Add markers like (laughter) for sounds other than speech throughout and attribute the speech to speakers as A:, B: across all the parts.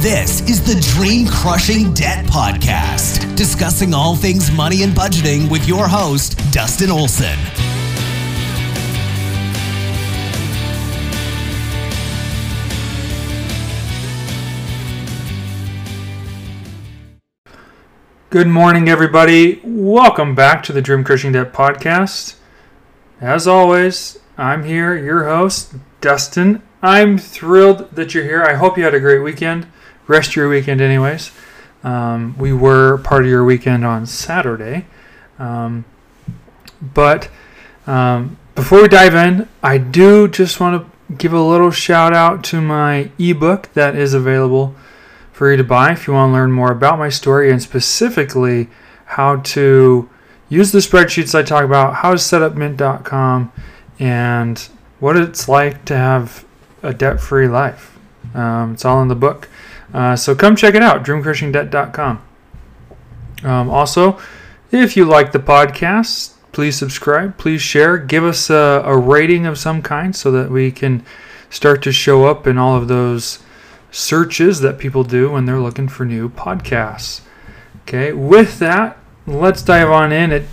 A: This is the Dream Crushing Debt Podcast, discussing all things money and budgeting with your host, Dustin Olson.
B: Good morning, everybody. Welcome back to the Dream Crushing Debt Podcast. As always, I'm here, your host, Dustin. I'm thrilled that you're here. I hope you had a great weekend. Rest your weekend, anyways. Um, we were part of your weekend on Saturday. Um, but um, before we dive in, I do just want to give a little shout out to my ebook that is available for you to buy if you want to learn more about my story and specifically how to use the spreadsheets I talk about, how to set up mint.com, and what it's like to have a debt free life. Um, it's all in the book. Uh, so come check it out, dreamcrushingdebt.com. Um, also, if you like the podcast, please subscribe, please share, give us a, a rating of some kind so that we can start to show up in all of those searches that people do when they're looking for new podcasts. Okay, with that, let's dive on in. It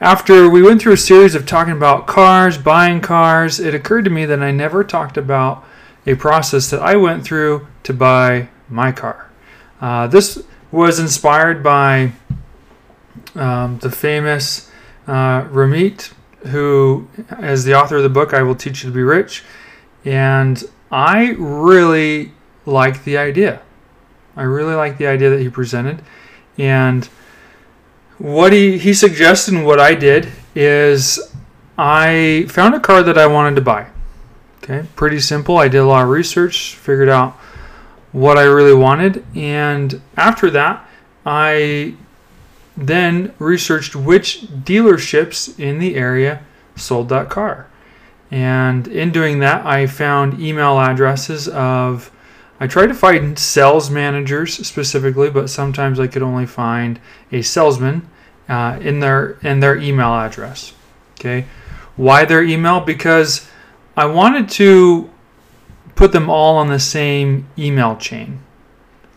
B: after we went through a series of talking about cars, buying cars, it occurred to me that I never talked about a process that I went through to buy my car. Uh, this was inspired by um, the famous uh, Ramit, who is the author of the book I Will Teach You to Be Rich. And I really like the idea. I really like the idea that he presented. And what he, he suggested and what I did is I found a car that I wanted to buy. Okay, pretty simple. I did a lot of research, figured out what I really wanted, and after that, I then researched which dealerships in the area sold that car. And in doing that, I found email addresses of I tried to find sales managers specifically, but sometimes I could only find a salesman uh, in their in their email address. Okay, why their email? Because I wanted to put them all on the same email chain.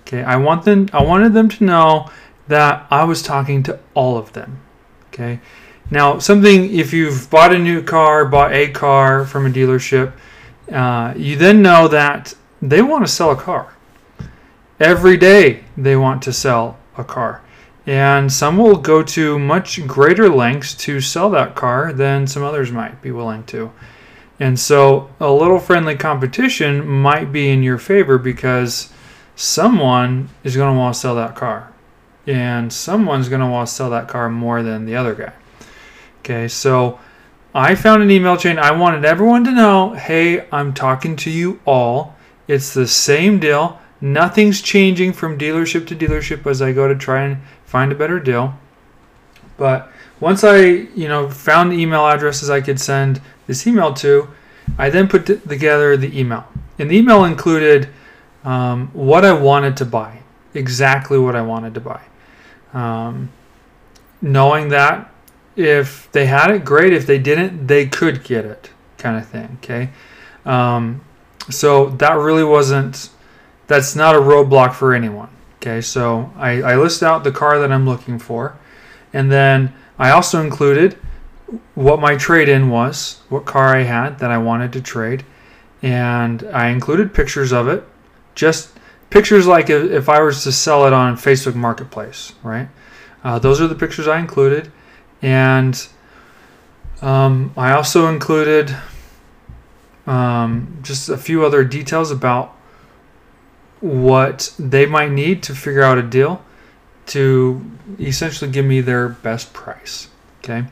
B: Okay, I want them. I wanted them to know that I was talking to all of them. Okay, now something if you've bought a new car, bought a car from a dealership, uh, you then know that they want to sell a car. Every day they want to sell a car. And some will go to much greater lengths to sell that car than some others might be willing to. And so a little friendly competition might be in your favor because someone is going to want to sell that car. And someone's going to want to sell that car more than the other guy. Okay, so I found an email chain. I wanted everyone to know hey, I'm talking to you all. It's the same deal. Nothing's changing from dealership to dealership as I go to try and find a better deal. But once I, you know, found email addresses I could send this email to, I then put together the email. And the email included um, what I wanted to buy, exactly what I wanted to buy. Um, knowing that if they had it, great. If they didn't, they could get it, kind of thing. Okay. Um, so that really wasn't that's not a roadblock for anyone okay so I, I list out the car that i'm looking for and then i also included what my trade-in was what car i had that i wanted to trade. And i included pictures of it. Just pictures like if i was to sell it on facebook marketplace right? Uh, those are the pictures i included. And um, i also included um, just a few other details about what they might need to figure out a deal to essentially give me their best price. Okay.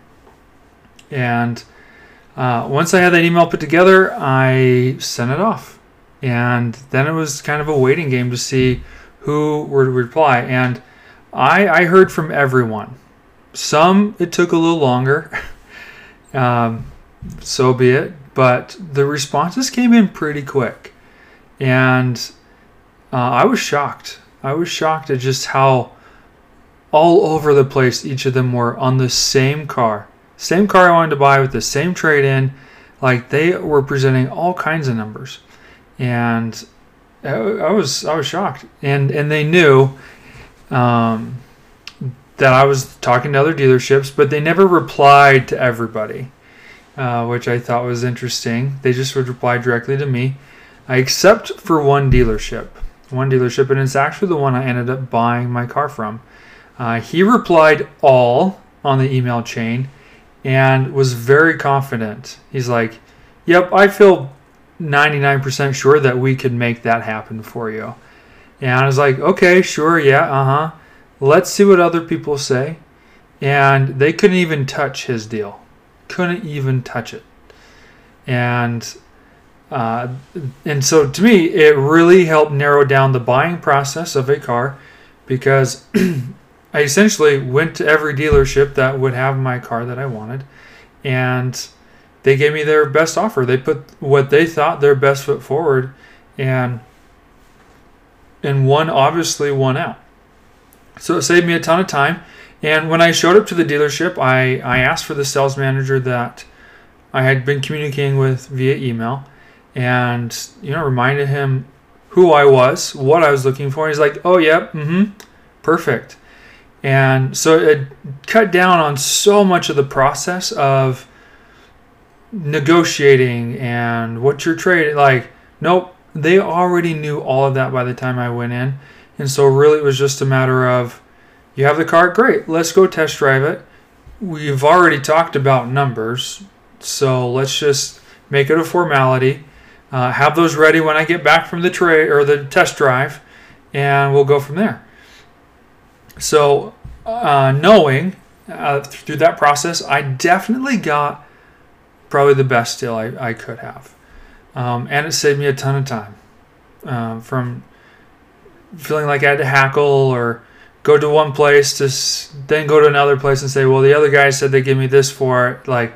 B: And uh, once I had that email put together, I sent it off. And then it was kind of a waiting game to see who would reply. And I, I heard from everyone. Some it took a little longer. (laughs) um, so be it but the responses came in pretty quick. And uh, I was shocked. I was shocked at just how all over the place each of them were on the same car. Same car I wanted to buy with the same trade in. Like they were presenting all kinds of numbers. And I, was I was shocked, and and they knew um, that I was talking to other dealerships, but they never replied to everybody, uh, which I thought was interesting. They just would reply directly to me, except for one dealership, one dealership, and it's actually the one I ended up buying my car from. Uh, he replied all on the email chain and was very confident. He's like, Yep, I feel 99% sure that we could make that happen for you. And I was like, Okay, sure, yeah, uh huh. Let's see what other people say. And they couldn't even touch his deal, couldn't even touch it. And uh, and so to me, it really helped narrow down the buying process of a car because (clears throat) I essentially went to every dealership that would have my car that I wanted, and they gave me their best offer. They put what they thought their best foot forward, and and one obviously won out. So it saved me a ton of time. And when I showed up to the dealership, I, I asked for the sales manager that I had been communicating with via email, and you know reminded him who I was, what I was looking for. He's like, "Oh, yeah, mm-hmm, perfect." And so it cut down on so much of the process of negotiating and what you're trading. Like, nope, they already knew all of that by the time I went in. And so, really, it was just a matter of you have the car, great, let's go test drive it. We've already talked about numbers, so let's just make it a formality. Uh, have those ready when I get back from the trade or the test drive, and we'll go from there. So, uh, knowing uh, through that process, I definitely got probably the best deal I, I could have. Um, and it saved me a ton of time um, from feeling like I had to hackle or go to one place to then go to another place and say, well, the other guy said they give me this for it. Like,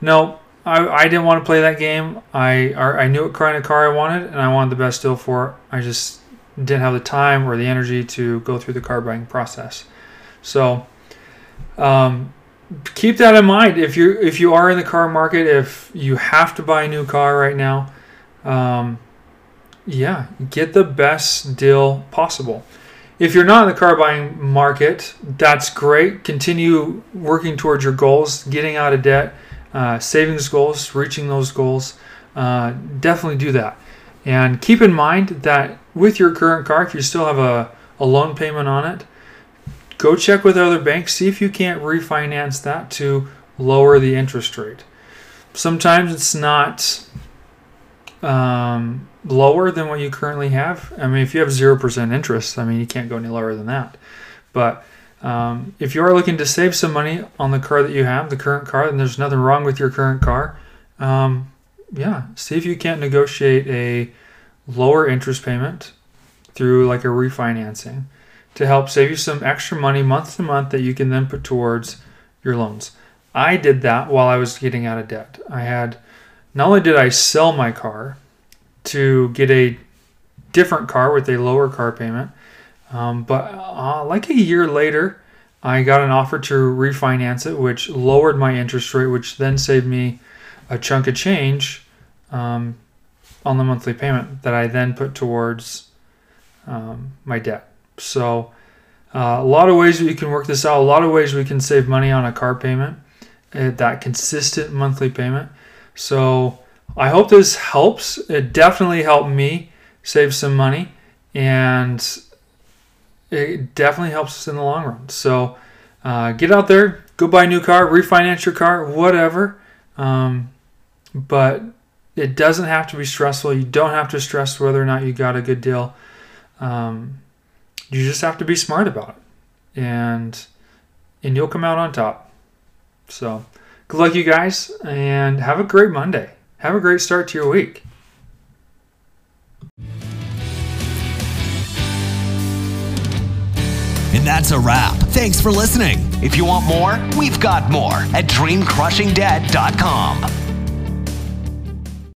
B: no, I, I didn't want to play that game. I I knew what kind of car I wanted, and I wanted the best deal for it. I just didn't have the time or the energy to go through the car buying process. So um, keep that in mind if you if you are in the car market, if you have to buy a new car right now, um, yeah, get the best deal possible. If you're not in the car buying market, that's great. Continue working towards your goals, getting out of debt, uh, savings goals, reaching those goals. Uh, definitely do that. And keep in mind that with your current car, if you still have a, a loan payment on it, go check with other banks, see if you can't refinance that to lower the interest rate. Sometimes it's not um, lower than what you currently have. I mean, if you have 0% interest, I mean, you can't go any lower than that. But um, if you are looking to save some money on the car that you have, the current car, and there's nothing wrong with your current car, um, yeah, see if you can't negotiate a lower interest payment through like a refinancing to help save you some extra money month to month that you can then put towards your loans. I did that while I was getting out of debt. I had not only did I sell my car to get a different car with a lower car payment, um, but uh, like a year later, I got an offer to refinance it, which lowered my interest rate, which then saved me a chunk of change um, on the monthly payment that I then put towards um, my debt. So, uh, a lot of ways we can work this out. A lot of ways we can save money on a car payment, uh, that consistent monthly payment. So, I hope this helps. It definitely helped me save some money, and it definitely helps us in the long run. So, uh, get out there, go buy a new car, refinance your car, whatever. Um, but it doesn't have to be stressful. You don't have to stress whether or not you got a good deal. Um, you just have to be smart about it, and and you'll come out on top. So, good luck, you guys, and have a great Monday. Have a great start to your week.
A: And that's a wrap. Thanks for listening. If you want more, we've got more at dreamcrushingdebt.com.